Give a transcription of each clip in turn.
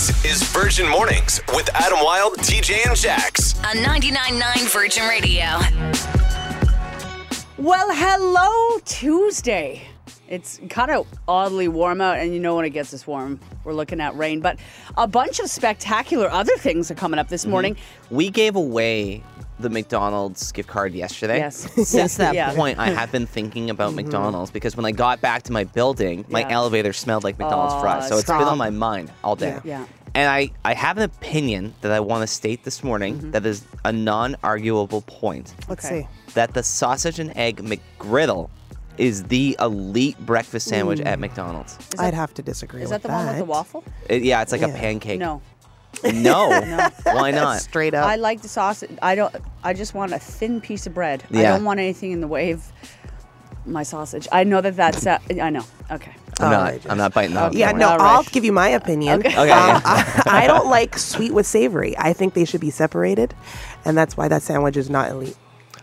This is Virgin Mornings with Adam Wilde, TJ, and Jax. on 99.9 Virgin Radio. Well, hello, Tuesday. It's kind of oddly warm out, and you know when it gets this warm, we're looking at rain. But a bunch of spectacular other things are coming up this Mm-hmm. morning. We gave away the McDonald's gift card yesterday. Yes. Since that Yeah. point, I have been thinking about McDonald's because when I got back to my building, my Yeah. elevator smelled like McDonald's fries. So it's been stop. on my mind all day. Yeah. And I, I have an opinion that I want to state this morning Mm-hmm. that is a non arguable point Let's Okay. see. that the sausage and egg McGriddle is the elite breakfast sandwich at McDonald's. I'd have to disagree Is with that the one with the waffle? It- yeah, it's like a Yeah. pancake. No. No. Why not? Straight up. I like the sausage. I don't. I just want a thin piece of bread. I don't want anything in the way of my sausage. I know that that's. Uh, I know. Okay. I'm All not. I'm not biting the hook. yeah, Don't no, worry. All right. I'll give you my opinion. Okay. Okay, Um. I, I don't like sweet with savory. I think they should be separated, and that's why that sandwich is not elite.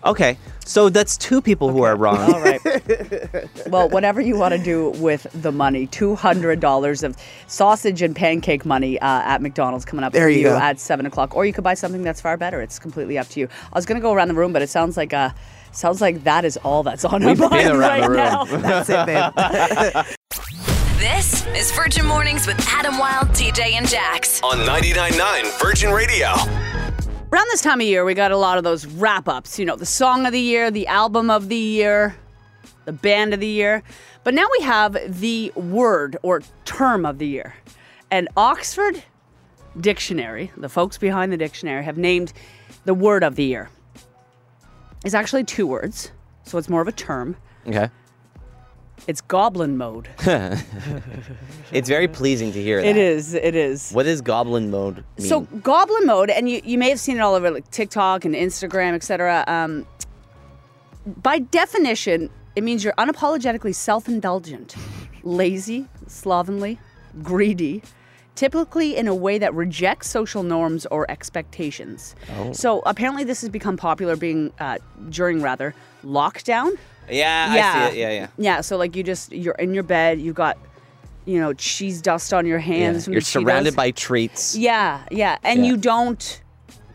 Okay, so that's two people who are wrong. All right. well, whatever you want to do with the money, two hundred dollars of sausage and pancake money uh, at McDonald's coming up There for you you go. at seven o'clock, or you could buy something that's far better. It's completely up to you. I was going to go around the room, but it sounds like uh, sounds like that is all that's on We've our been mind right the room. now. That's it, babe. This is Virgin Mornings with Adam Wilde, TJ, and Jax. On 99.9 Virgin Radio. Around this time of year, we got a lot of those wrap ups. You know, the song of the year, the album of the year, the band of the year. But now we have the word or term of the year. And Oxford Dictionary, the folks behind the dictionary, have named the word of the year. It's actually two words, so it's more of a term. Okay, It's goblin mode. it's very pleasing to hear that. It is, it is. What does goblin mode mean? So goblin mode, and you, you may have seen it all over like TikTok and Instagram, etc. Um, by definition, it means you're unapologetically self-indulgent, lazy, slovenly, greedy, typically in a way that rejects social norms or expectations. So apparently, this has become popular being uh, during rather lockdown. Yeah, I see it. Yeah, yeah. Yeah. So like you just you're in your bed, you've got you know cheese dust on your hands. from You're surrounded by treats. Yeah, yeah. And Yeah. you don't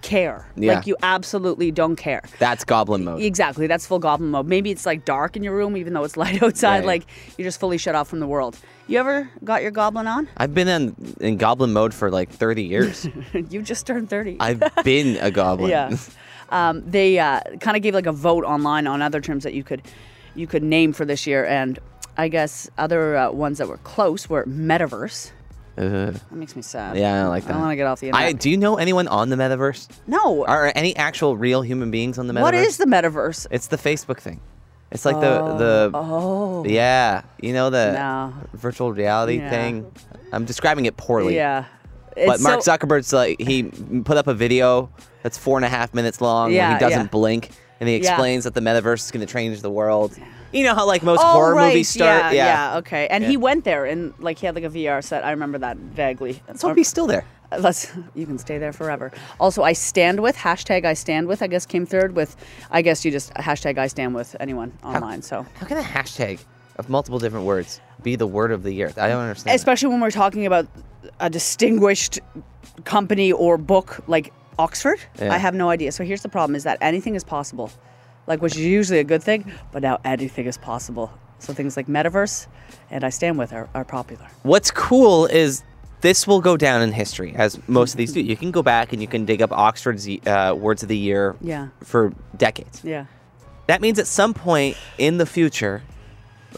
care. Yeah. Like you absolutely don't care. That's goblin mode. Exactly. That's full goblin mode. Maybe it's like dark in your room even though it's light outside. Yeah, yeah. Like you're just fully shut off from the world. You ever got your goblin on? I've been in in goblin mode for like 30 years. you just turned 30. I've been a goblin. yeah. Um, they uh, kind of gave like a vote online on other terms that you could you could name for this year and I guess other uh, ones that were close were metaverse. Uh, That makes me sad. yeah, I don't like that. I don't want to get off the internet. I, do you know anyone on the metaverse? no. Are any actual real human beings on the metaverse? what is the metaverse? It's the Facebook thing. It's like the the Oh. yeah, you know the No. virtual reality Yeah. thing. I'm describing it poorly. Yeah. But It's Mark so- Zuckerberg's like he put up a video that's four and a half minutes long where he doesn't yeah. blink and he Yeah. explains that the metaverse is going to change the world. You know how like most Oh, horror right. movies start. Yeah, yeah, okay. And Yeah. he went there and like he had like a VR set. I remember that vaguely. Let's hope he's still there. Uh, let's you can stay there forever. Also, I stand with hashtag I stand with. I guess came third with. I guess you just hashtag I stand with anyone online. So How can a hashtag of multiple different words be the word of the year? I don't understand. that. especially when we're talking about a distinguished company or book like Oxford, Yeah. I have no idea. So here's the problem: is that anything is possible, like which is usually a good thing, but now anything is possible. So things like metaverse and I stand with are, are popular. What's cool is this will go down in history, as most of these do. You can go back and you can dig up Oxford's uh, words of the year Yeah. for decades. Yeah. That means at some point in the future,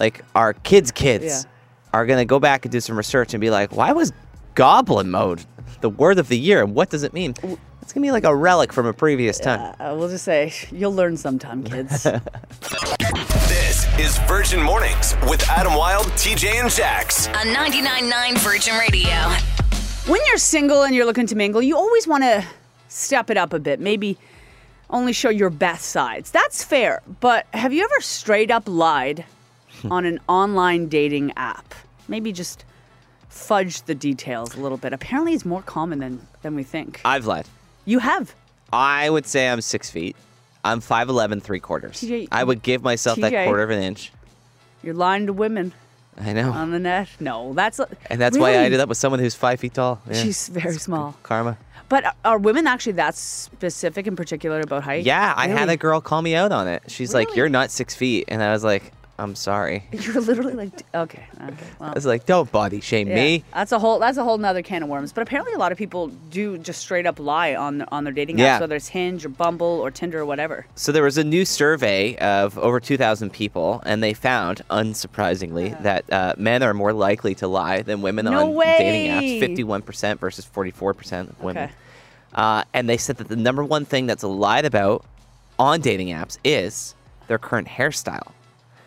like our kids' kids Yeah. are going to go back and do some research and be like, why was goblin mode the word of the year? And what does it mean? It's going to be like a relic from a previous time. Uh, we'll just say you'll learn sometime, kids. This is Virgin Mornings with Adam Wilde, TJ, and Jax. On 99.9 Virgin Radio. when you're single and you're looking to mingle, you always want to step it up a bit. Maybe only show your best sides. That's fair. But have you ever straight up lied on an online dating app? Maybe just fudge the details a little bit. Apparently, it's more common than than we think. I've lied. You have. I would say I'm six feet. I'm 5'11, three quarters. TJ I would give myself that quarter of an inch. You're lying to women. I know. on the net. No, that's and that's why I ended up with someone who's five feet tall. Yeah. She's very small. Karma. But are women actually that specific in particular about height? Yeah, I had a girl call me out on it. She's like, "You're not six feet," and I was like, "I'm sorry." You're literally like, okay, okay. Well, I was like, "Don't body shame yeah. me." That's a whole. That's a whole nother can of worms. But apparently, a lot of people do just straight up lie on on their dating Yeah. apps, whether it's Hinge or Bumble or Tinder or whatever. So there was a new survey of over 2,000 people, and they found, unsurprisingly, that uh, men are more likely to lie than women No on way! dating apps. 51% versus 44% of women. Okay. Uh, and they said that the number one thing that's lied about on dating apps is their current hairstyle.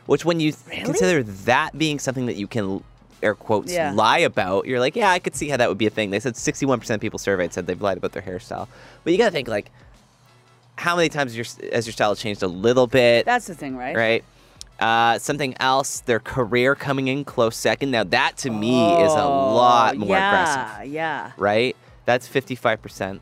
Which, when you th- consider that being something that you can, air quotes, Yeah. lie about, you're like, yeah, I could see how that would be a thing. They said 61% of people surveyed said they've lied about their hairstyle. But you got to think, like, how many times your, has your style changed a little bit? That's the thing, right? right? Uh, something else, their career coming in close second. Now, that to me is a lot more Oh, yeah, aggressive, Yeah. right? That's 55%.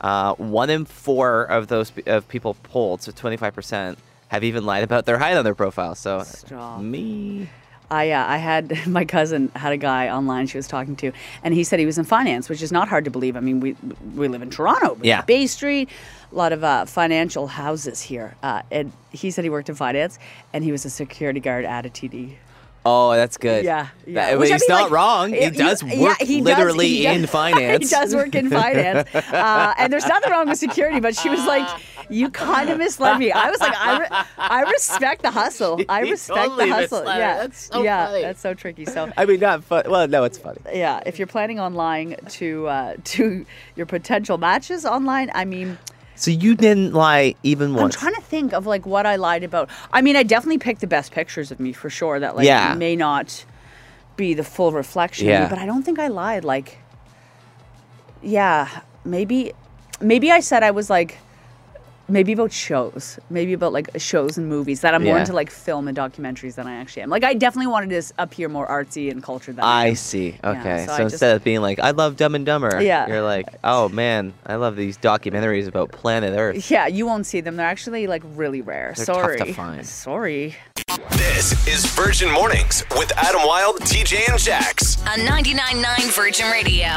Uh, one in four of those of people polled, so 25%, have even lied about their height on their profile. So, Stop. me. I uh, I had my cousin had a guy online she was talking to, and he said he was in finance, which is not hard to believe. I mean, we we live in Toronto, Yeah. Bay Street, a lot of uh, financial houses here, uh, and he said he worked in finance, and he was a security guard at a TD. Oh, that's good. Yeah, yeah. That- Which I he's mean, not like, wrong. He does work yeah, he does- literally he does- in finance. he does work in finance, uh, and there's nothing wrong with security. But she was like, "You kind of misled me." I was like, "I, re- I respect the hustle. I respect totally the hustle." misled. Yeah, That's so yeah, funny. that's so tricky. So I mean, not fun. Well, no, it's funny. yeah, if you're planning on lying to uh, to your potential matches online, I mean, So you didn't lie even once. I'm trying to think of like what I lied about. I mean, I definitely picked the best pictures of me for sure. That like Yeah. may not be the full reflection Yeah. me, but I don't think I lied. Like, yeah, maybe, maybe I said I was like. Maybe about shows, maybe about like shows and movies that I'm more Yeah. into like film and documentaries than I actually am. Like I definitely wanted to appear more artsy and cultured than I I am. see. Yeah, Okay. so so I just- instead of being like, I love Dumb and Dumber, Yeah. you're like, oh man, I love these documentaries about planet Earth. Yeah, you won't see them. They're actually like really rare. They're tough Sorry. to find. Sorry. This is Virgin Mornings with Adam Wilde, TJ, and Jax. On 99.9 Virgin Radio.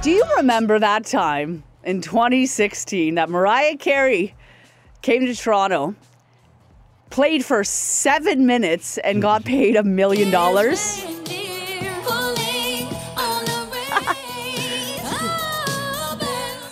Do you remember that time in 2016 that Mariah Carey came to Toronto, played for seven minutes, and got paid a million dollars?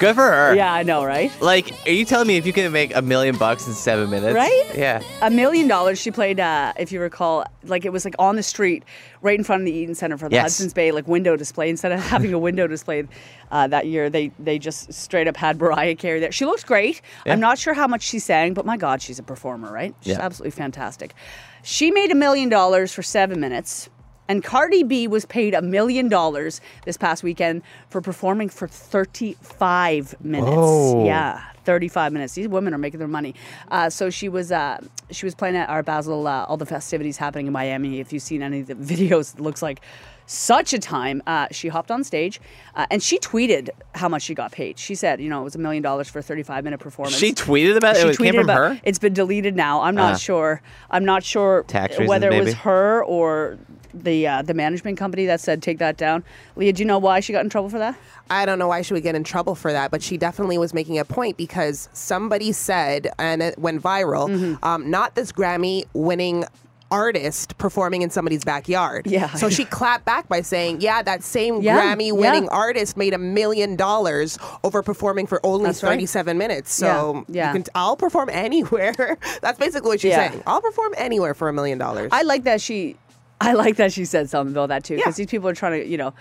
Good for her. Yeah, I know, right? Like, are you telling me if you can make a million bucks in seven minutes? Right? Yeah. A million dollars. She played, uh, if you recall, like it was like on the street, right in front of the Eaton Center for the Yes. Hudson's Bay, like window display. Instead of having a window display uh, that year, they they just straight up had Mariah Carey there. She looks great. Yeah. I'm not sure how much she sang, but my God, she's a performer, right? She's Yeah. absolutely fantastic. She made a million dollars for seven minutes. And Cardi B was paid a million dollars this past weekend for performing for 35 minutes. Yeah. 35 minutes. These women are making their money. Uh, so she was uh, she was playing at Art Basel, uh, all the festivities happening in Miami. If you've seen any of the videos, it looks like such a time. Uh, she hopped on stage uh, and she tweeted how much she got paid. She said, you know, it was a million dollars for a 35 minute performance. She tweeted about it. She It came tweeted from about her. It's been deleted now. I'm not Ah. sure. I'm not sure Tax reasons, whether it was her or the uh, the management company that said take that down. Leah, do you know why she got in trouble for that? I don't know why she would get in trouble for that, but she definitely was making a point because somebody said, and it went viral, Mm-hmm. um, not this Grammy winning artist performing in somebody's backyard. Yeah. So she clapped back by saying, yeah, that same Yeah, Grammy winning yeah. artist made a million dollars over performing for only That's right. 37 minutes. So Yeah, yeah. You can, I'll perform anywhere. That's basically what she's saying. I'll perform anywhere for a million dollars. I like that she. I like that she said something about that too, because Yeah. these people are trying to, you know,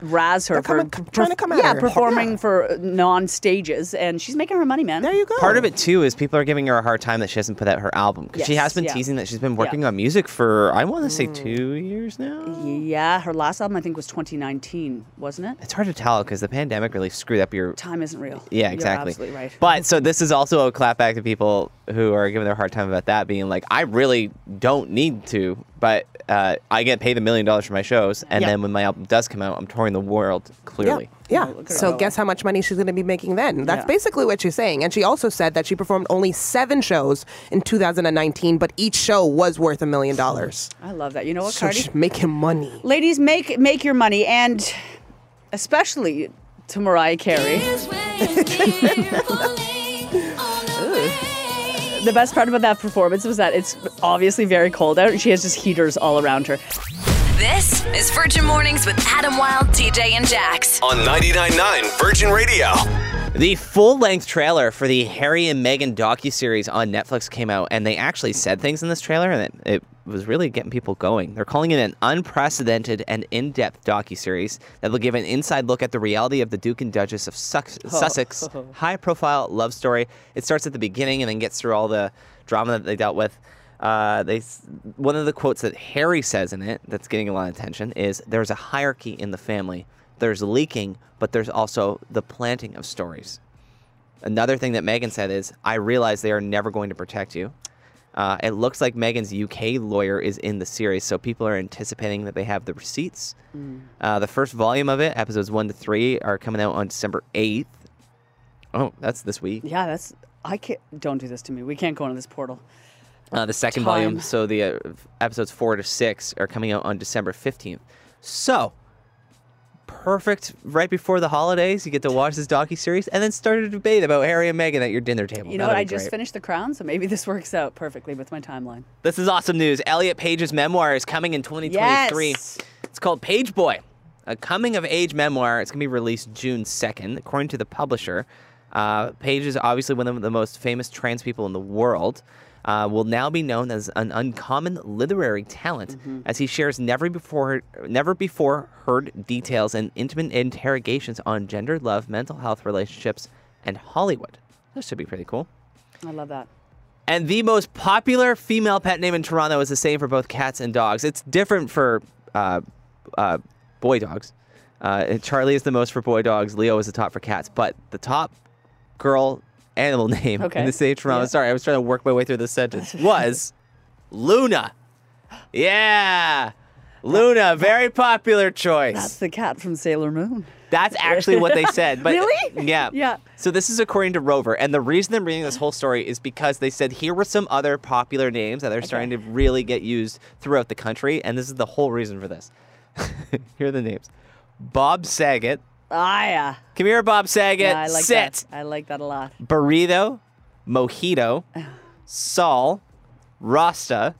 razz her They're for coming- trying to come at yeah, her. performing Yeah. for non stages, and she's making her money, man. There you go. Part of it too is people are giving her a hard time that she hasn't put out her album because she has been yeah. teasing that she's been working on music for I want to say Mm. two years now. Yeah, her last album I think was 2019, wasn't it? It's hard to tell because the pandemic really screwed up your Time isn't real. Yeah, You're exactly. absolutely right. But so this is also a clapback to people who are giving their hard time about that, being like, I really don't need to, but uh, I get paid a million dollars for my shows, and Yeah. then when my album does come out, I'm I'm touring the world. Clearly, Yeah. Look at so guess how much money she's going to be making then? That's Yeah. basically what she's saying. And she also said that she performed only seven shows in 2019, but each show was worth a million dollars. I love that. You know what, So Cardi? she's making money. Ladies, make make your money, and especially to Mariah Carey. The best part about that performance was that it's obviously very cold out, and she has just heaters all around her. This is Virgin Mornings with Adam Wilde, TJ, and Jax. On 99.9 Virgin Radio. The full-length trailer for the Harry and Meghan docu-series on Netflix came out, and they actually said things in this trailer, and it, it was really getting people going. They're calling it an unprecedented and in-depth docu-series that will give an inside look at the reality of the Duke and Duchess of Sus- Sussex high-profile love story. It starts at the beginning and then gets through all the drama that they dealt with. Uh, they one of the quotes that Harry says in it that's getting a lot of attention is there's a hierarchy in the family. There's leaking, but there's also the planting of stories. Another thing that Meghan said is, I realize they are never going to protect you. Uh, it looks like Meghan's UK lawyer is in the series, so people are anticipating that they have the receipts. Uh, the first volume of it, episodes one to three, are coming out on December 8th. Oh, that's this week. Yeah, that's I can't. Don't do this to me. We can't go into this portal. Uh, the second Time. volume, so the uh, episodes four to six, are coming out on December 15th. So, perfect right before the holidays. You get to watch this docu series and then start a debate about Harry and Meghan at your dinner table. You know That'd what? I just great. finished The Crown, so maybe this works out perfectly with my timeline. This is awesome news. Elliot Page's memoir is coming in 2023. Yes. It's called Page Boy, a coming of age memoir. It's going to be released June 2nd, according to the publisher. Uh, Page is obviously one of the most famous trans people in the world. Uh, will now be known as an uncommon literary talent Mm-hmm. as he shares never before never before heard details and intimate interrogations on gender, love, mental health, relationships, and Hollywood. This should be pretty cool. I love that. And the most popular female pet name in Toronto is the same for both cats and dogs. It's different for uh, uh, boy dogs. Uh, Charlie is the most for boy dogs. Leo is the top for cats. But the top girl animal name Okay. in the state of Toronto, Yeah. sorry, I was trying to work my way through this sentence, was Luna. Yeah. Luna, very popular choice. That's the cat from Sailor Moon. That's actually what they said. But Really? Yeah. Yeah. So this is according to Rover, and the reason I'm reading this whole story is because they said here were some other popular names that are starting to really get used throughout the country, and this is the whole reason for this. here are the names: Bob Saget. Ah, yeah. Come here, Bob Saget. Yeah, I like Sit. that. I like that a lot. Burrito, Mojito, Saul, Rasta,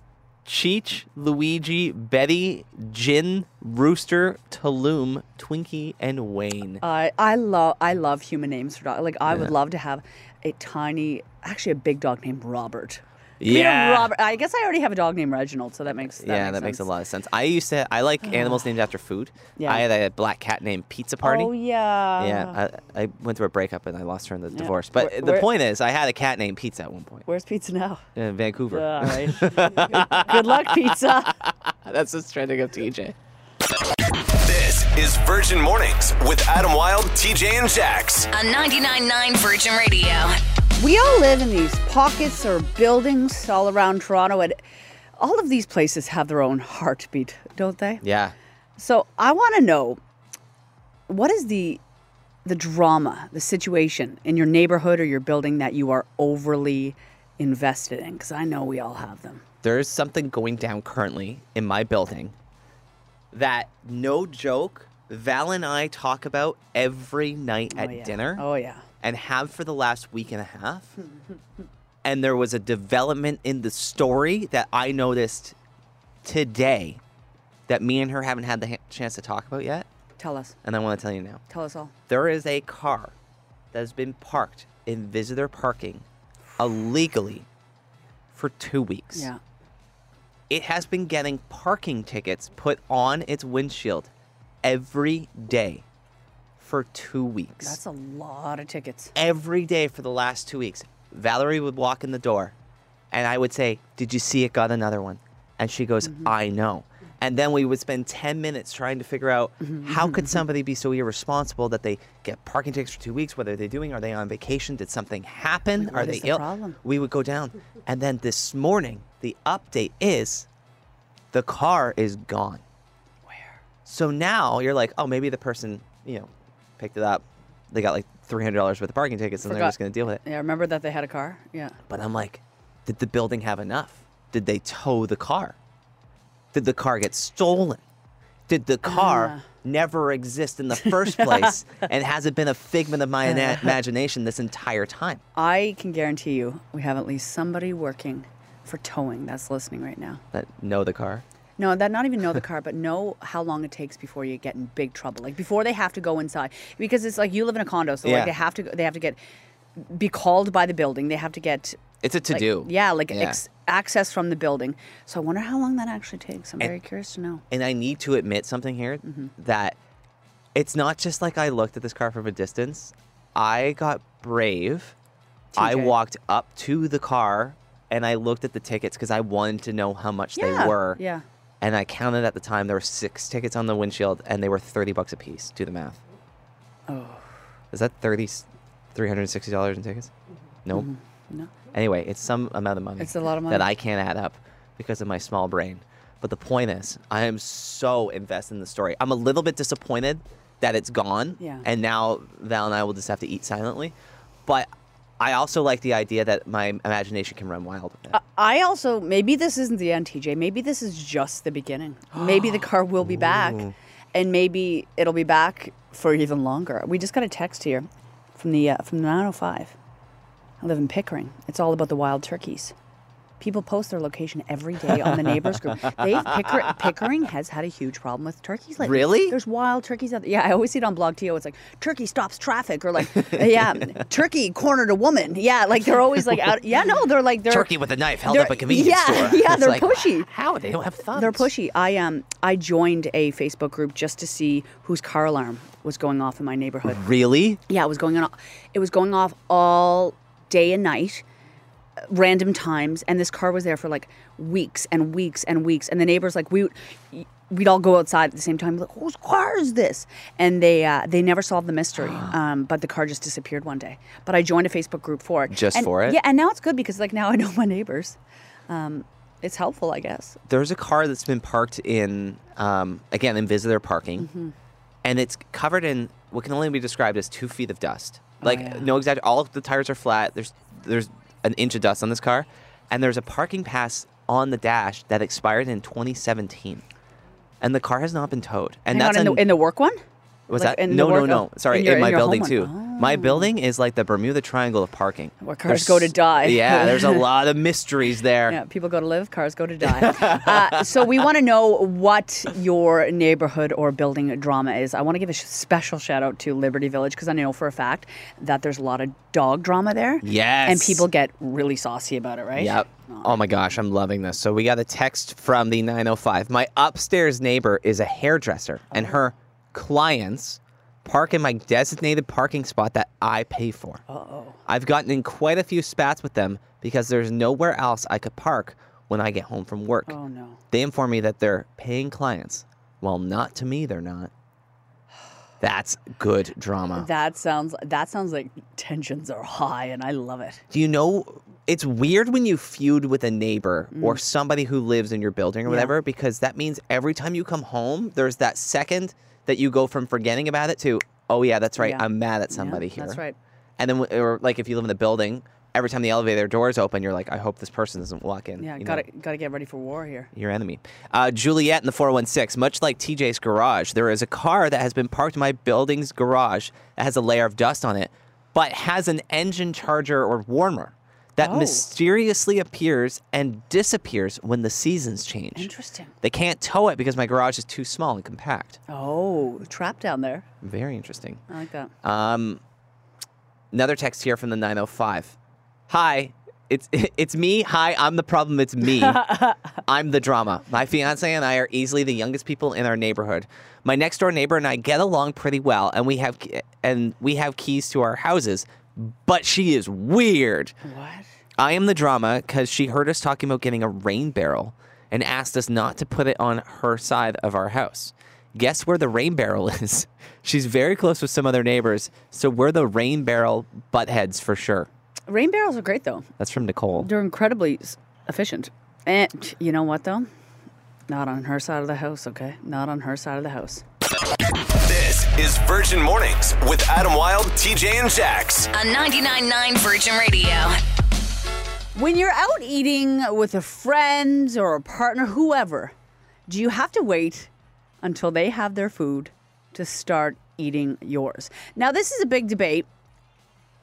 Cheech, Luigi, Betty, Jin, Rooster, Tulum, Twinkie, and Wayne. I I love I love human names for dogs. Like I would love to have a tiny, actually a big dog named Robert. Come here, Yeah. Robert. I guess I already have a dog named Reginald, so that makes that yeah, makes that makes a lot of sense. I used to. I like animals named after food. Yeah. I had a black cat named Pizza Party. Oh yeah. Yeah, I, I went through a breakup and I lost her in the divorce. But Where- the where- point is, I had a cat named Pizza at one point Where's pizza now? in Vancouver. All right. Good luck, pizza. That's the trending of TJ. This is Virgin Mornings with Adam Wilde, TJ, and Jax. On 99.9 Virgin Radio. We all live in these pockets or buildings all around Toronto, and all of these places have their own heartbeat, don't they? Yeah. So I want to know what is the the drama, the situation in your neighborhood or your building that you are overly invested in? Because I know we all have them. There's something going down currently in my building that, no joke, Val and I talk about every night oh, at oh, yeah. dinner Oh yeah. And have for the last week and a half. and there was a development in the story that I noticed today that me and her haven't had the ha- chance to talk about yet. Tell us. And I want to tell you now. Tell us all. There is a car that has been parked in visitor parking illegally for two weeks. Yeah. It has been getting parking tickets put on its windshield every day for two weeks. That's a lot of tickets. every day for the last two weeks. Valerie would walk in the door and I would say, Did you see it got another one? And she goes, mm-hmm. I know. And then we would spend 10 minutes trying to figure out mm-hmm. how could mm-hmm. somebody be so irresponsible that they get parking tickets for two weeks? What are they doing? Are they on vacation? Did something happen? Like, are they the ill? problem? We would go down. And then this morning, the update is the car is gone. Where? So now you're like, oh, maybe the person, you know, picked it up. They got like $300 worth of parking tickets and they're just going to deal with it. Yeah, I remember that they had a car? Yeah. But I'm like, did the building have enough? Did they tow the car? Did the car get stolen? Did the car Ah. never exist in the first place? and has it been a figment of my ina- imagination this entire time? I can guarantee you we have at least somebody working for towing that's listening right now. That know the car? No, that not even know the car, but know how long it takes before you get in big trouble. Like before they have to go inside, because it's like you live in a condo, so Yeah. like they have to they have to get be called by the building. They have to get It's a to like, do. Yeah, like Yeah. Ex- access from the building. So I wonder how long that actually takes. I'm very curious to know. and I need to admit something here Mm-hmm. that it's not just like I looked at this car from a distance. I got brave. I walked up to the car and I looked at the tickets because I wanted to know how much Yeah, they were. yeah. And I counted at the time there were six tickets on the windshield and they were 30 bucks a piece. Do the math. Oh. Is that 30 $360 in tickets? Mm-hmm. Nope. Mm-hmm. No. Anyway, it's some amount of money. It's a lot of money That. I can't add up because of my small brain. But the point is, I am so invested in the story. I'm a little bit disappointed that it's gone. Yeah. And now Val and I will just have to eat silently. But I also like the idea that my imagination can run wild with it. I also maybe this isn't the end, TJ. Maybe this is just the beginning. Maybe the car will be back, and maybe it'll be back for even longer. We just got a text here from the uh, from the 905. I live in Pickering. It's all about the wild turkeys. People post their location every day on the neighbors group. They Picker, Pickering has had a huge problem with turkeys. Like Really? There's wild turkeys out there. Yeah, I always see it on blogTO. It's like turkey stops traffic, or like yeah, turkey cornered a woman. Yeah, like they're always like out. Yeah, no, they're like they're Turkey with a knife held up a convenience yeah, store. yeah, It's they're like, pushy. How? They don't have thumbs. They're pushy. I um I joined a Facebook group just to see whose car alarm was going off in my neighborhood. Really? Yeah, it was going on. It was going off all day and night, random times, and this car was there for like weeks and weeks and weeks. And the neighbors like we. We'd all go outside at the same time, like, whose car is this? And they uh, they never solved the mystery. um, but the car just disappeared one day. But I joined a Facebook group for it. Just And- for it? Yeah, and now it's good because like now I know my neighbors. Um, it's helpful, I guess. there's a car that's been parked in um, again in visitor parking Mm-hmm. and it's covered in what can only be described as two feet of dust like Oh, yeah. no exact all the tires are flat there's there's an inch of dust on this car and there's a parking pass on the dash that expired in 2017 and the car has not been towed. And Hang that's on, in, an- the, in the work one? was like that? in the no no no. oh, sorry in in, your- in my home? building too oh. My Oh. building is like the bermuda triangle of parking Where cars go to die. yeah there's a lot of mysteries there Yeah, people go to live, cars go to die. uh, so we want to know what your neighborhood or building drama is. I want to give a special shout out to Liberty Village because I know for a fact that there's a lot of dog drama there. Yes. And people get really saucy about it, right? Yep. Oh my gosh, I'm loving this. So we got a text from the 905. My upstairs neighbor is a hairdresser, and her clients park in my designated parking spot that I pay for. Uh-oh. I've gotten in quite a few spats with them because there's nowhere else I could park when I get home from work. Oh no. They inform me that they're paying clients. Well, not to me, they're not. That's good drama. That sounds that sounds like tensions are high, and I love it. Do you know it's weird when you feud with a neighbor or somebody who lives in your building or Mm. Yeah. whatever because that means every time you come home there's that second that you go from forgetting about it to oh yeah that's right Yeah. I'm mad at somebody Yeah, here. That's right. And then or like if you live in the building every time the elevator doors open you're like I hope this person doesn't walk in. Yeah, you gotta know, gotta get ready for war here. your enemy. Uh, Juliet in the 416, much like TJ's garage, there is a car that has been parked in my building's garage that has a layer of dust on it, but has an engine charger or warmer that Oh. mysteriously appears and disappears when the seasons change. Interesting. They can't tow it because my garage is too small and compact. Oh, trap down there. Very interesting. I like that. Um, another text here from the 905. Hi, it's it's me. Hi, I'm the problem. It's me. I'm the drama. My fiance and I are easily the youngest people in our neighborhood. My next door neighbor and I get along pretty well, and we have and we have keys to our houses. But she is weird. what? I am the drama because she heard us talking about getting a rain barrel and asked us not to put it on her side of our house. Guess where the rain barrel is? She's very close with some other neighbors, so we're the rain barrel butt heads for sure. Rain barrels are great though. That's from Nicole. They're incredibly efficient. And you know what though? Not on her side of the house, okay? Not on her side of the house. This is Virgin Mornings with Adam Wilde, TJ, and Jax. On 99.9 Virgin Radio. When you're out eating with a friend or a partner, whoever, do you have to wait until they have their food to start eating yours? Now, this is a big debate,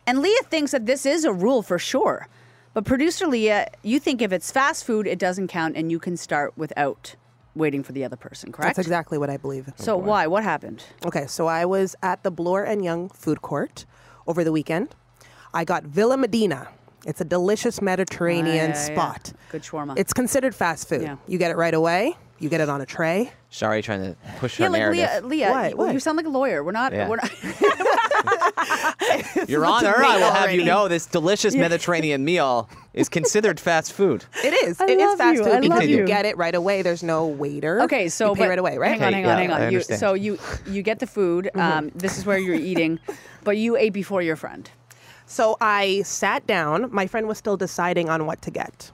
and Leah thinks that this is a rule for sure. But producer Leah, you think if it's fast food, it doesn't count and you can start without waiting for the other person, correct? That's exactly what I believe. So oh, why? What happened? Okay, so I was at the Bloor and Yonge food court over the weekend. I got Villa Madina. It's a delicious Mediterranean Yeah, yeah, yeah. spot. Good shawarma. It's considered fast food. Yeah. You get it right away. You get it on a tray. Sorry, trying to push yeah, her like narrative. Leah, Leah What? you- What? you sound like a lawyer. We're not. Yeah. We're not. Your Honor, I will have you know this delicious Mediterranean meal is considered fast food. It is. I It is love fast you. food I because you you. get it right away. There's no waiter. Okay, so you pay but right away, right? Hang on, Okay, hang on, hang on. You, so you you get the food. Mm-hmm. Um, this is where you're eating, but you ate before your friend. So I sat down. My friend was still deciding on what to get.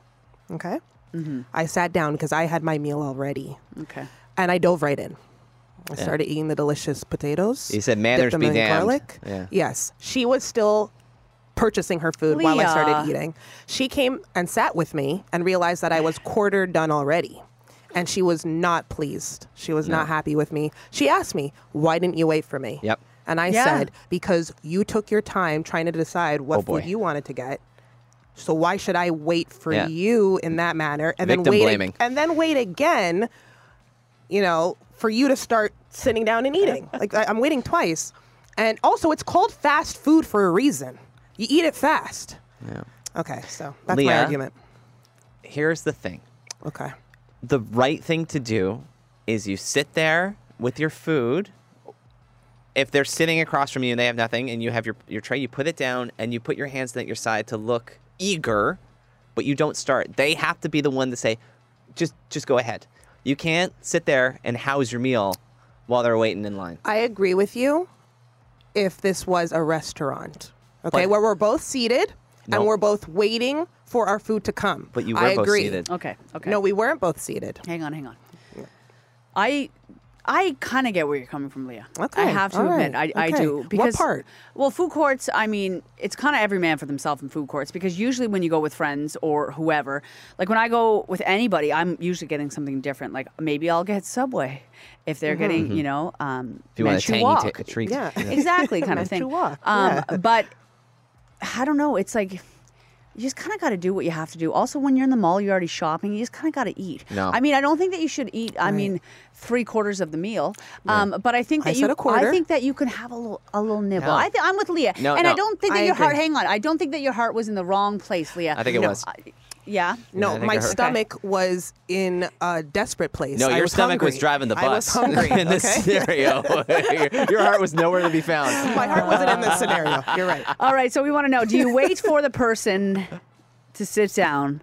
Okay. Mm-hmm. I sat down because I had my meal already, Okay. and I dove right in. I started eating the delicious potatoes. You said dipped manners them be in damned. Garlic. Yeah. Yes, she was still purchasing her food while I started eating. She came and sat with me and realized that I was quarter done already. And she was not pleased. She was not happy with me. She asked me, Why didn't you wait for me? Yep. And I Yeah. said, Because you took your time trying to decide what Oh, food you wanted to get. So why should I wait for Yeah. you in that manner and Victim then wait blaming. and then wait again, you know, for you to start sitting down and eating? like I, I'm waiting twice. And also it's called fast food for a reason. You eat it fast. Yeah. Okay, so that's my Leah. argument. Here's the thing. Okay. the right thing to do is you sit there with your food. If they're sitting across from you and they have nothing and you have your, your tray, you put it down and you put your hands at your side to look eager, but you don't start. They have to be the one to say, just just go ahead. You can't sit there and house your meal while they're waiting in line. I agree with you if this was a restaurant. Okay, But- where we're both seated No. and we're both waiting for our food to come. But you were I both agree. seated. Okay. Okay. No, we weren't both seated. Hang on, hang on. I I kind of get where you're coming from, Leah. Okay, I have to all admit, right, I, I okay. do. What Because, part? Well, food courts, I mean, it's kind of every man for themselves in food courts because usually when you go with friends or whoever, like when I go with anybody, I'm usually getting something different. Like maybe I'll get Subway if they're getting, you know, um, If you want a tangy Walk. ta- treat. Yeah. exactly kind of thing. Walk, Um, yeah. But I don't know. It's like you just kind of got to do what you have to do. Also, when you're in the mall, you're already shopping. You just kind of got to eat. No. I mean, I don't think that you should eat. I mean, three quarters of the meal. Um, but I think I that said you. a quarter. I think that you can have a little, a little nibble. No. I th- I'm with Leah, No, and I don't think that I your heart. Hang on, I don't think that your heart was in the wrong place, Leah. I think it No, was. I- yeah. No, I think my I heard- stomach was in a desperate place. No, I your was stomach was hungry. driving the bus. I was hungry. in this okay? scenario. your, your heart was nowhere to be found. my heart wasn't in this scenario. You're right. All right. So we want to know: Do you wait for the person to sit down,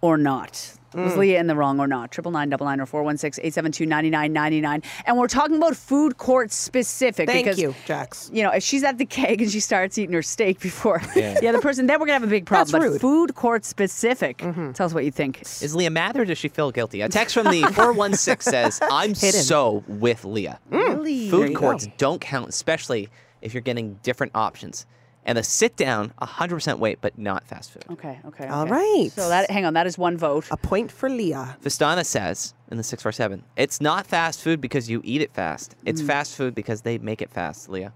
or not? Was Mm. Leah in the wrong or not? Triple nine double nine or four one six eight seven two ninety nine ninety nine. And we're talking about food court specific. Thank because, you, Jax. You know, if she's at the keg and she starts eating her steak before Yeah. the other person, then we're gonna have a big problem. That's but rude. food court specific. Mm-hmm. Tell us what you think. Is Leah mad or does she feel guilty? A text from the 416 says, I'm Hidden. so with Leah. Really? Food courts go. don't count, especially if you're getting different options. And the sit down, 100% wait, but not fast food. Okay. Okay. All okay. right. So that hang on, that is one vote. A point for Leah. Vistana says in the 647, it's not fast food because you eat it fast. It's Mm. fast food because they make it fast, Leah.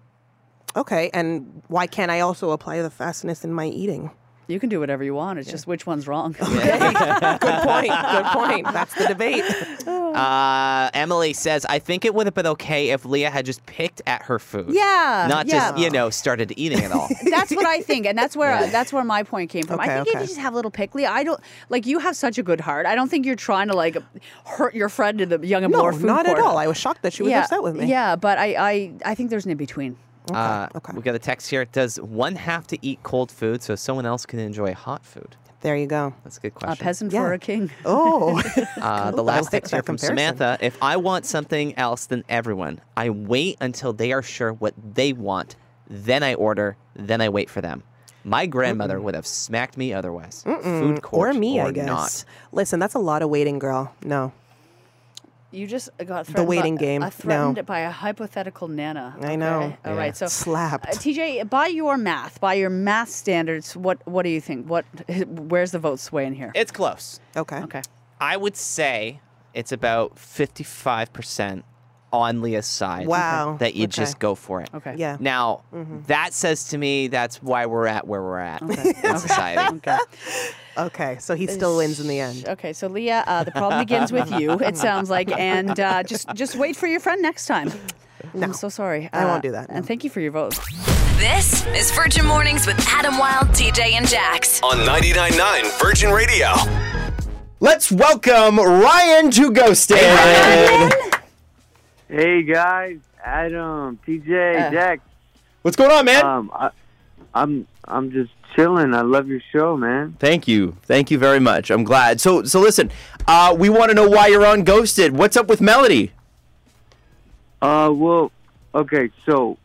Okay, and why can't I also apply the fastness in my eating? You can do whatever you want. It's just which one's wrong. Good point. Good point. That's the debate. Uh, Emily says, I think it would have been okay if Leah had just picked at her food. Yeah, Not yeah. just, you know, started eating it all. that's what I think, and that's where that's where my point came from. I Okay, think if you just have a little pickly, I don't like you have such a good heart. I don't think you're trying to like hurt your friend in the Yonge and No, Bloor food not at all. I was shocked that she was yeah, upset with me. Yeah, but I, I I think there's an in between. Uh, okay. We got a text here. Does one have to eat cold food so someone else can enjoy hot food? There you go. That's a good question. A peasant Yeah. for a king. Oh, Uh, the last take text here from comparison. Samantha. If I want something else than everyone, I wait until they are sure what they want. Then I order. Then I wait for them. My grandmother would have smacked me otherwise. Food court or me, or I guess. not. Listen, that's a lot of waiting, girl. No. You just got threatened waiting by, game. Uh, threatened No. by a hypothetical nana. I know. Okay. All right. So Slapped. Uh, TJ, by your math, by your math standards, what what do you think? What where's the vote sway in here? It's close. Okay. Okay. I would say it's about 55% on Leah's side. Wow. That you Okay. just go for it. Okay. Yeah. Now, that says to me that's why we're at where we're at in society. Okay. Okay. So he still wins in the end. Okay. So Leah, uh, the problem begins with you. It sounds like, and uh, just just wait for your friend next time. I'm so sorry. I won't Uh, do that, no. And thank you for your vote. This is Virgin Mornings with Adam Wilde, TJ, and Jax. On 99.9 Virgin Radio. Let's welcome Ryan to Ghosted. Hey guys, Adam, TJ, Uh. Jack. What's going on, man? Um, I, I'm I'm just chilling. I love your show, man. Thank you. Thank you very much. I'm glad. So so listen, uh, we want to know why you're on Ghosted. What's up with Melody? Uh, well, okay. So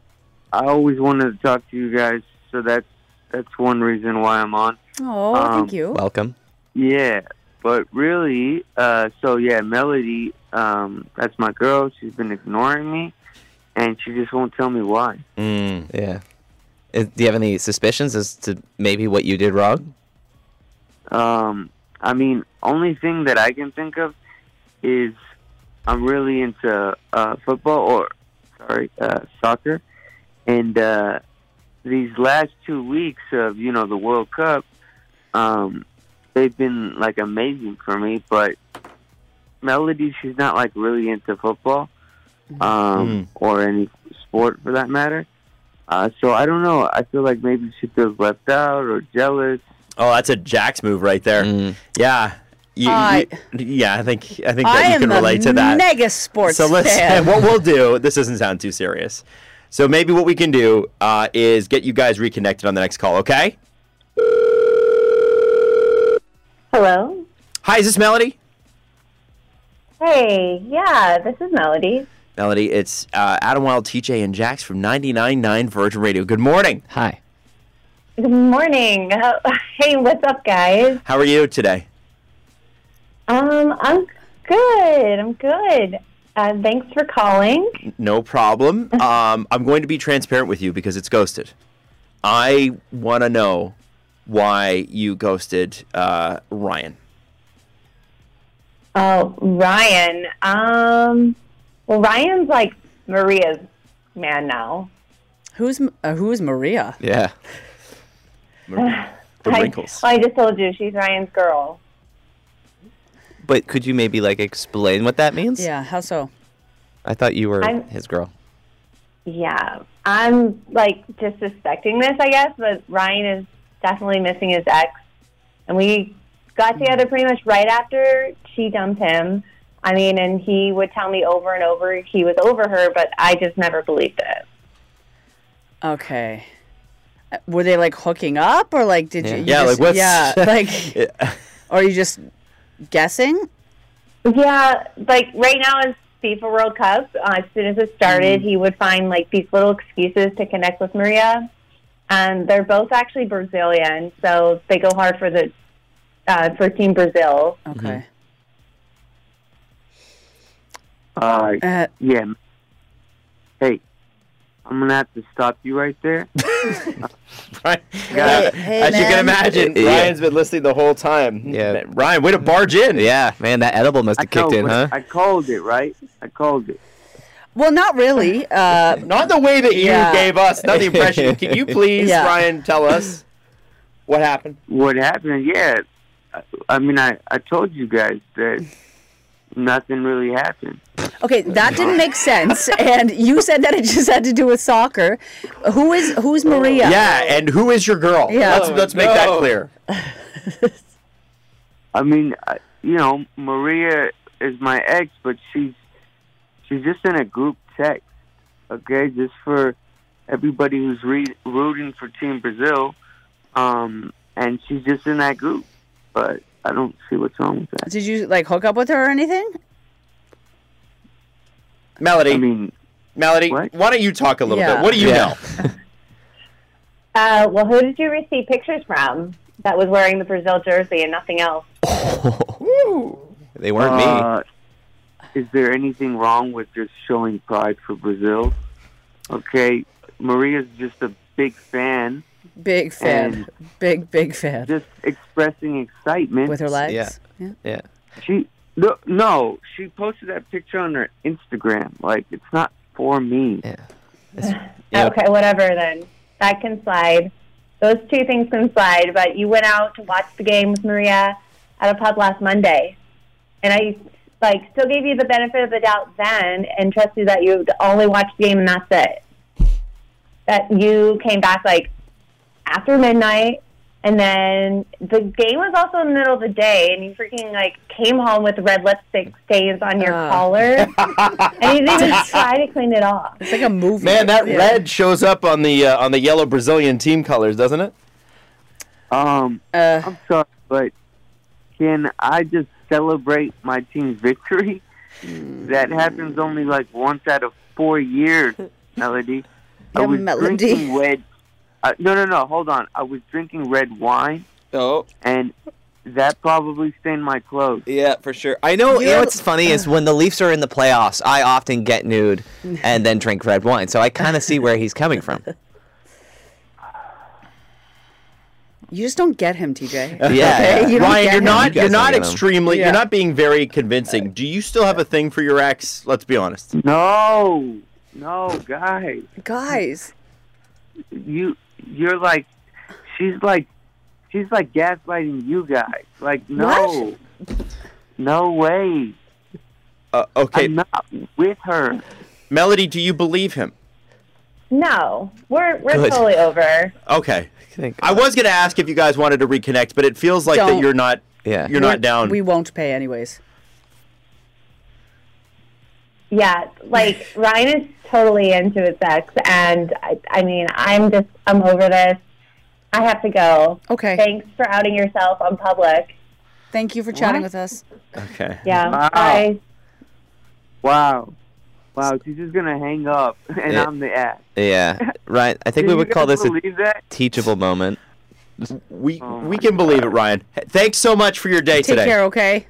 I always wanted to talk to you guys, so that's that's one reason why I'm on. Oh, Um, thank you. Welcome. Yeah, but really, uh, so yeah, Melody, um, that's my girl. She's been ignoring me, and she just won't tell me why. Mm. Yeah. Is- do you have any suspicions as to maybe what you did wrong? Um, I mean, only thing that I can think of is I'm really into uh, football or sorry, uh, soccer, and uh, these last two weeks of you know the World Cup, um, they've been like amazing for me. But Melody, she's not like really into football um, or any sport for that matter. Uh, so I don't know. I feel like maybe she feels left out or jealous. Oh, that's a Jax move right there. Mm. Yeah. You- I- you- yeah, I think I think I that you can a relate to that. mega sports so let's fan. what we'll do. This doesn't sound too serious. So maybe what we can do uh, is get you guys reconnected on the next call. Okay? Hello. Hi, is this Melody? Hey, yeah, this is Melody. Melody, it's uh, Adam Wilde, TJ, and Jax from 99.9 Virgin Radio. Good morning. Hi. Good morning. How- Hey, what's up, guys? How are you today? Um, I'm good. I'm good. Uh, thanks for calling. No problem. Um, I'm going to be transparent with you because it's ghosted. I want to know why you ghosted uh, Ryan. Oh, Ryan. Um, well, Ryan's like Maria's man now. Who's uh, who's Maria? Yeah. The I, wrinkles. well, I just told you she's Ryan's girl. But could you maybe like explain what that means? Yeah. How so? I thought you were I'm- his girl. Yeah, I'm like just suspecting this, I guess, but Ryan is definitely missing his ex. And we got together pretty much right after she dumped him. I mean, and he would tell me over and over he was over her, but I just never believed it. Okay. Uh, Were they like hooking up, or like did you? Yeah. you Yeah, just- like, what's- Yeah, like, or are you just guessing? Yeah, like right now is FIFA World Cup. Uh, as soon as it started, he would find like these little excuses to connect with Maria. And they're both actually Brazilian, so they go hard for the uh, for Team Brazil. Okay. Uh, Uh, yeah. Hey, I'm gonna have to stop you right there. Ryan, Hey, hey, as you can man. imagine, Yeah. Ryan's been listening the whole time. Yeah. Ryan, way to barge in. Yeah, man, that edible must have kicked know, in, huh? I called it, right? I called it. well, not really. Uh, Not the way that you Yeah. gave us, not the impression. Can you please, Yeah. Ryan, tell us what happened? What happened? Yeah. I, I mean, I, I told you guys that nothing really happened. okay, that didn't make sense. And you said that it just had to do with soccer. Who is who's Maria? Yeah, and who is your girl? Yeah. Let's, let's make that clear. I mean, I, you know, Maria is my ex, but she's she's just in a group text. Okay, just for everybody who's re- rooting for Team Brazil, um, and she's just in that group. But I don't see what's wrong with that. Did you like hook up with her or anything? Melody, I mean, Melody, what? why don't you talk a little Yeah. bit? What do you Yeah. know? Uh, well, who did you receive pictures from that was wearing the Brazil jersey and nothing else? They weren't me. uh, is there anything wrong with just showing pride for Brazil? Okay, Maria's just a big fan, Big fan. And- big, big fan. just expressing excitement. With her legs. Yeah. yeah. Yeah. She no, no, she posted that picture on her Instagram. Like it's not for me. Yeah. It's- you know, Okay, whatever then. That can slide. Those two things can slide, but you went out to watch the game with Maria at a pub last Monday. And I like still gave you the benefit of the doubt then and trusted that you only watched the game and that's it. That you came back like after midnight and then the game was also in the middle of the day and you freaking like came home with red lipstick stains on your Ah. collar and you didn't even try to clean it off. It's like a movie. Man, that Yeah. red shows up on the uh, on the yellow Brazilian team colors, doesn't it? Um, Uh, I'm sorry, but can I just celebrate my team's victory? That happens only like once out of four years, Melody. I was Melody. drinking red. Uh, no, no, no. Hold on. I was drinking red wine, Oh, and that probably stained my clothes. yeah, for sure. I know. You know what's funny is when the Leafs are in the playoffs, I often get nude and then drink red wine. So I kind of see where he's coming from. you just don't get him, TJ. Yeah, Okay? yeah. You don't Ryan, get you're not you you're not don't extremely Yeah. you're not being very convincing. Do you still have a thing for your ex? Let's be honest. No, no, guys. Guys. You, you're like, she's like, she's like gaslighting you guys. Like, no, no way. Uh, okay, I'm not with her. Melody, do you believe him? No, we're we're Good. totally over. Okay. I was going to ask if you guys wanted to reconnect, but it feels like that Don't. you're not Yeah. you're not down. We won't pay anyways. Yeah, like Ryan is totally into his sex, and I, I mean, I'm just I'm over this. I have to go. Okay. Thanks for outing yourself on public. Thank you for chatting with us. okay. Yeah. Wow. Bye. Wow. Wow, she's just gonna hang up, and Yeah. I'm the ass. Yeah. Right. I think Can we you would call guys this a believe that? teachable moment. We Oh we my can believe it, Ryan. Hey, Thanks so much for your day Take today. care, okay?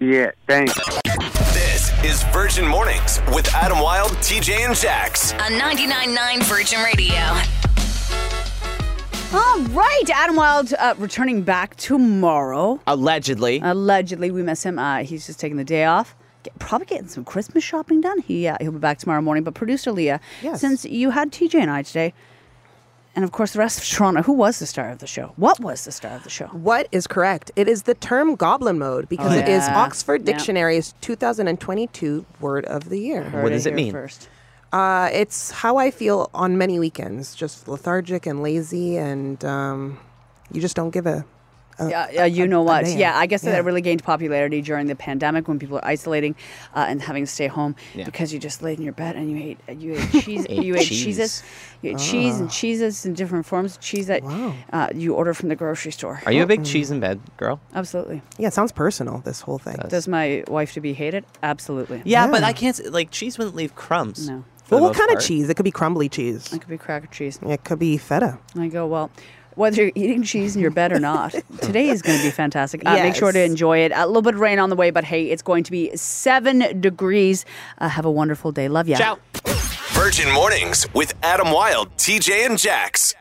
Yeah, thanks. This is Virgin Mornings with Adam Wilde, TJ, and Jax. On 99.9 Virgin Radio. All right. Adam Wilde uh, returning back tomorrow. Allegedly. Allegedly, we miss him. Uh, he's just taking the day off. Get, probably getting some Christmas shopping done. He uh, he'll be back tomorrow morning. But producer Leah, Yes. since you had TJ and I today, and of course the rest of Toronto, who was the star of the show? What was the star of the show? What is correct? It is the term goblin mode because Oh, it is yeah. Oxford Yeah. Dictionary's 2022 word of the year. What does it here mean? First. Uh, it's how I feel on many weekends, just lethargic and lazy, and um, you just don't give a. a Yeah, yeah, you know what? Yeah, I guess Yeah. that really gained popularity during the pandemic when people are isolating uh, and having to stay home Yeah. because you just laid in your bed and you ate you ate cheese, you ate cheese. cheeses, you ate cheese and cheeses in different forms of cheese that Wow. uh, you order from the grocery store. Are you a big cheese in bed girl? Absolutely. Yeah, it sounds personal. This whole thing. Does my wife to be hated? Absolutely. Yeah, but I can't. Like cheese wouldn't leave crumbs. No. for Well, what most kind of cheese? It could be crumbly cheese. It could be cracker cheese. It could be feta. I go, well, whether you're eating cheese in your bed or not, today is going to be fantastic. Uh, Make sure to enjoy it. A little bit of rain on the way, but hey, it's going to be seven degrees. Uh, have a wonderful day. Love you. Ciao. Virgin Mornings with Adam Wilde, TJ, and Jax.